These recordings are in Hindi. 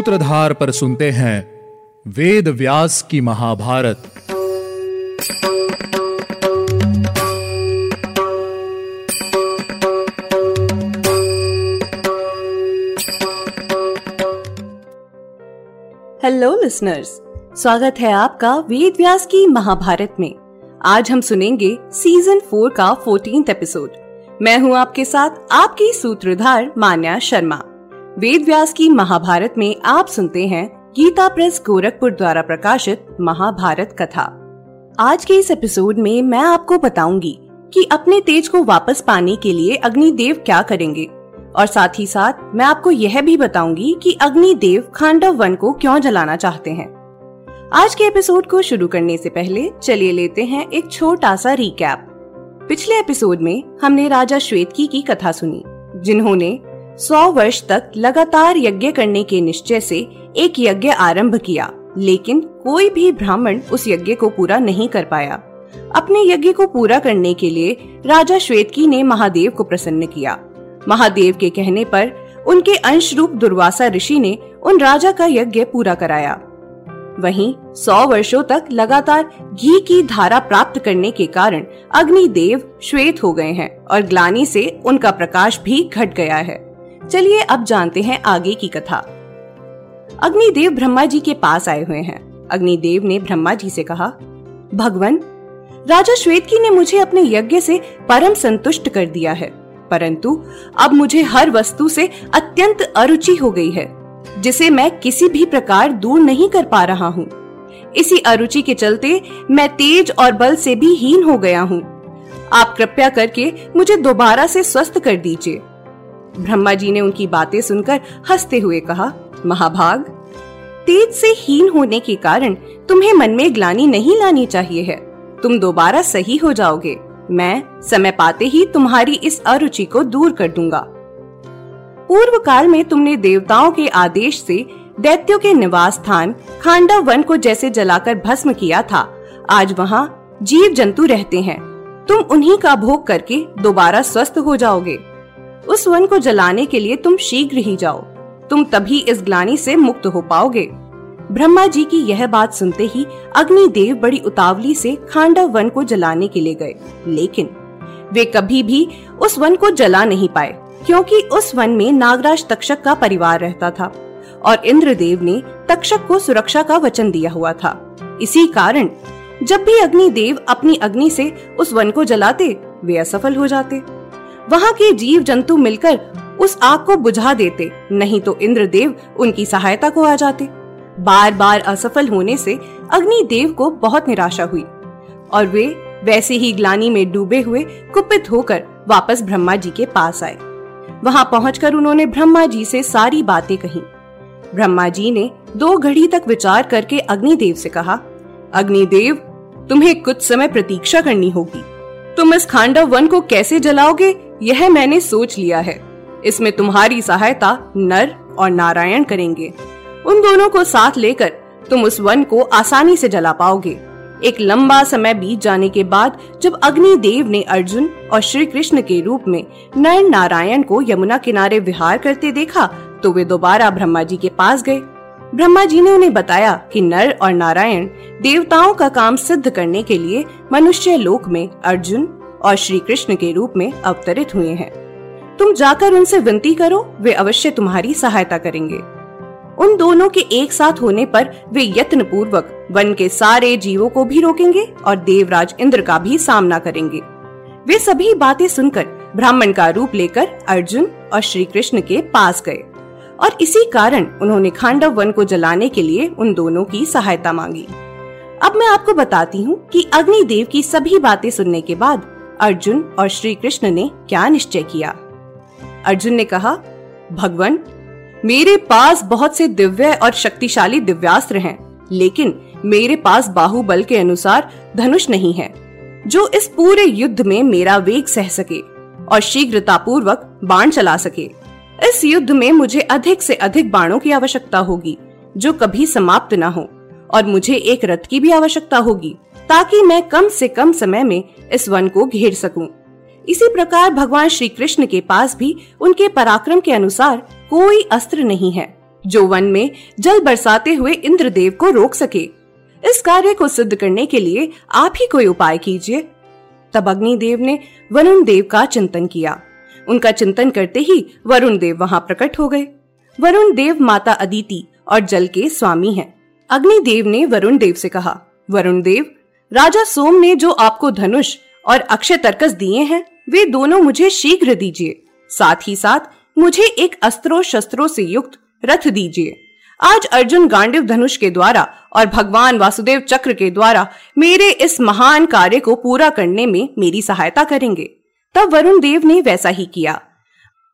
सूत्रधार पर सुनते हैं वेद व्यास की महाभारत। हेलो लिसनर्स स्वागत है आपका वेद व्यास की महाभारत में। आज हम सुनेंगे सीज़न फोर का फोर्टीन एपिसोड मैं हूँ आपके साथ आपकी सूत्रधार मान्या शर्मा। वेद व्यास की महाभारत में आप सुनते हैं गीता प्रेस गोरखपुर द्वारा प्रकाशित महाभारत कथा। आज के इस एपिसोड में मैं आपको बताऊँगी कि अपने तेज को वापस पाने के लिए अग्निदेव क्या करेंगे। और साथ ही साथ मैं आपको यह भी बताऊँगी कि अग्निदेव खांडव वन को क्यों जलाना चाहते हैं। आज के एपिसोड को शुरू करने से पहले चलिए लेते हैं एक छोटा सा रिकैप पिछले एपिसोड में हमने राजा श्वेतकी की कथा सुनी, जिन्होंने सौ वर्ष तक लगातार यज्ञ करने के निश्चय से एक यज्ञ आरंभ किया, लेकिन कोई भी ब्राह्मण उस यज्ञ को पूरा नहीं कर पाया। अपने यज्ञ को पूरा करने के लिए राजा श्वेतकी ने महादेव को प्रसन्न किया। महादेव के कहने पर उनके अंश रूप दुर्वासा ऋषि ने उन राजा का यज्ञ पूरा कराया। वहीं सौ वर्षों तक लगातार घी की धारा प्राप्त करने के कारण अग्निदेव श्वेत हो गए हैं और ग्लानी से उनका प्रकाश भी घट गया है। चलिए अब जानते हैं आगे की कथा। अग्निदेव ब्रह्मा जी के पास आए हुए हैं। अग्निदेव ने ब्रह्मा जी से कहा, भगवान, राजा श्वेतकी ने मुझे अपने यज्ञ से परम संतुष्ट कर दिया है। परंतु अब मुझे हर वस्तु से अत्यंत अरुचि हो गई है, जिसे मैं किसी भी प्रकार दूर नहीं कर पा रहा हूँ। इसी अरुचि के चलते मैं तेज और बल से भी हीन हो गया हूँ। आप कृपया करके मुझे दोबारा से स्वस्थ कर दीजिए। ब्रह्मा जी ने उनकी बातें सुनकर हँसते हुए कहा, महाभाग, तेज से हीन होने के कारण तुम्हें मन में ग्लानी नहीं लानी चाहिए है। तुम दोबारा सही हो जाओगे। मैं समय पाते ही तुम्हारी इस अरुचि को दूर कर दूँगा। पूर्व काल में तुमने देवताओं के आदेश से दैत्यों के निवास स्थान खांडव वन को जैसे जलाकर भस्म किया था। आज वहाँ जीव जंतु रहते हैं। तुम उन्हीं का भोग करके दोबारा स्वस्थ हो जाओगे। उस वन को जलाने के लिए तुम शीघ्र ही जाओ। तुम तभी इस ग्लानी से मुक्त हो पाओगे। ब्रह्मा जी की यह बात सुनते ही अग्निदेव बड़ी उतावली से खांडव वन को जलाने के लिए गए। लेकिन वे कभी भी उस वन को जला नहीं पाए, क्योंकि उस वन में नागराज तक्षक का परिवार रहता था और इंद्रदेव ने तक्षक को सुरक्षा का वचन दिया हुआ था। इसी कारण जब भी अग्निदेव अपनी अग्नि से उस वन को जलाते, वे असफल हो जाते। वहाँ के जीव जंतु मिलकर उस आग को बुझा देते, नहीं तो इंद्रदेव उनकी सहायता को आ जाते। बार बार असफल होने से अग्निदेव को बहुत निराशा हुई और वे वैसे ही ग्लानी में डूबे हुए कुपित होकर वापस ब्रह्मा जी के पास आए। वहाँ पहुंचकर उन्होंने ब्रह्मा जी से सारी बातें कही। ब्रह्मा जी ने दो घड़ी तक विचार करके अग्निदेव से कहा, अग्निदेव, तुम्हें कुछ समय प्रतीक्षा करनी होगी। तुम इस खांडव वन को कैसे जलाओगे? यह मैंने सोच लिया है। इसमें तुम्हारी सहायता नर और नारायण करेंगे। उन दोनों को साथ लेकर तुम उस वन को आसानी से जला पाओगे। एक लंबा समय बीत जाने के बाद जब अग्नि देव ने अर्जुन और श्री कृष्ण के रूप में नर नारायण को यमुना किनारे विहार करते देखा तो वे दोबारा ब्रह्मा जी के पास गए। ब्रह्मा जी ने उन्हें बताया कि नर और नारायण देवताओं का काम सिद्ध करने के लिए मनुष्य लोक में अर्जुन और श्री कृष्ण के रूप में अवतरित हुए हैं। तुम जाकर उनसे विनती करो, वे अवश्य तुम्हारी सहायता करेंगे। उन दोनों के एक साथ होने पर वे यत्न पूर्वक वन के सारे जीवों को भी रोकेंगे और देवराज इंद्र का भी सामना करेंगे। वे सभी बातें सुनकर ब्राह्मण का रूप लेकर अर्जुन और श्री कृष्ण के पास गए और इसी कारण उन्होंने खांडव वन को जलाने के लिए उन दोनों की सहायता मांगी। अब मैं आपको बताती हूँ कि अग्निदेव की सभी बातें सुनने के बाद अर्जुन और श्री कृष्ण ने क्या निश्चय किया? अर्जुन ने कहा भगवान मेरे पास बहुत से दिव्य और शक्तिशाली दिव्यास्त्र हैं, लेकिन मेरे पास बाहुबल के अनुसार धनुष नहीं है जो इस पूरे युद्ध में मेरा वेग सह सके और शीघ्रता पूर्वक बाण चला सके। इस युद्ध में मुझे अधिक से अधिक बाणों की आवश्यकता होगी जो कभी समाप्त न हो और मुझे एक रथ की भी आवश्यकता होगी। ताकि मैं कम से कम समय में इस वन को घेर सकूँ। इसी प्रकार भगवान श्री कृष्ण के पास भी उनके पराक्रम के अनुसार कोई अस्त्र नहीं है, जो वन में जल बरसाते हुए इंद्रदेव को रोक सके इस कार्य को सिद्ध करने के लिए आप ही कोई उपाय कीजिए तब अग्निदेव ने वरुण देव का चिंतन किया उनका चिंतन करते ही वरुण देव वहाँ प्रकट हो गए वरुण देव माता अदिति और जल के स्वामी हैं। अग्निदेव ने वरुण देव से कहा, वरुण देव राजा सोम ने जो आपको धनुष और अक्षय तर्कस दिए हैं, वे दोनों मुझे शीघ्र दीजिए। साथ ही साथ मुझे एक अस्त्रों शस्त्रों से युक्त रथ दीजिए। आज अर्जुन गांडिव धनुष के द्वारा और भगवान वासुदेव चक्र के द्वारा मेरे इस महान कार्य को पूरा करने में मेरी सहायता करेंगे। तब वरुण देव ने वैसा ही किया।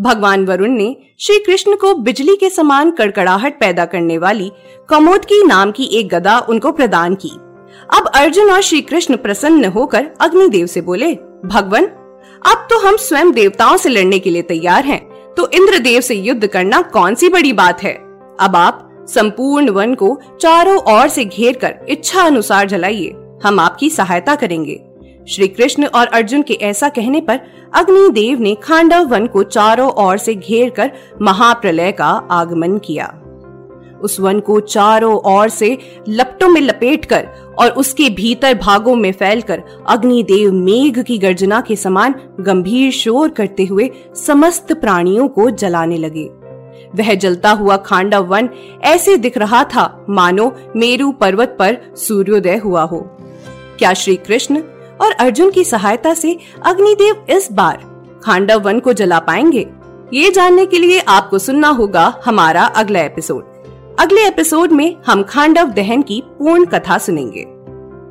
भगवान वरुण ने श्री कृष्ण को बिजली के समान कड़कड़ाहट पैदा करने वाली कमोद की नाम की एक गदा उनको प्रदान की। अब अर्जुन और श्री कृष्ण प्रसन्न होकर अग्निदेव से बोले, भगवान, अब तो हम स्वयं देवताओं से लड़ने के लिए तैयार हैं तो इंद्रदेव से युद्ध करना कौन सी बड़ी बात है? अब आप संपूर्ण वन को चारों ओर से घेर कर इच्छा अनुसार जलाइए, हम आपकी सहायता करेंगे। श्री कृष्ण और अर्जुन के ऐसा कहने पर अग्निदेव ने खांडव वन को चारों ओर से घेर कर महाप्रलय का आगमन किया। उस वन को चारों ओर से लपटों में लपेटकर और उसके भीतर भागों में फैलकर अग्निदेव मेघ की गर्जना के समान गंभीर शोर करते हुए समस्त प्राणियों को जलाने लगे। वह जलता हुआ खांडव वन ऐसे दिख रहा था, मानो मेरू पर्वत पर सूर्योदय हुआ हो। क्या श्री कृष्ण और अर्जुन की सहायता से अग्निदेव इस बार खांडव वन को जला पाएँगे? ये जानने के लिए आपको सुनना होगा हमारा अगला एपिसोड। अगले एपिसोड में हम खांडव दहन की पूर्ण कथा सुनेंगे।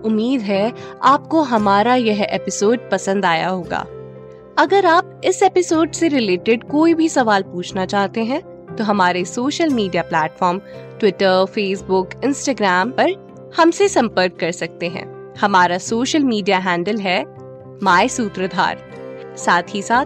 उम्मीद है आपको हमारा यह एपिसोड पसंद आया होगा। अगर आप इस एपिसोड से रिलेटेड कोई भी सवाल पूछना चाहते हैं तो हमारे social media platform Twitter Facebook Instagram पर हमसे संपर्क कर सकते हैं। हमारा सोशल मीडिया हैंडल है माई सूत्रधार साथ ही साथ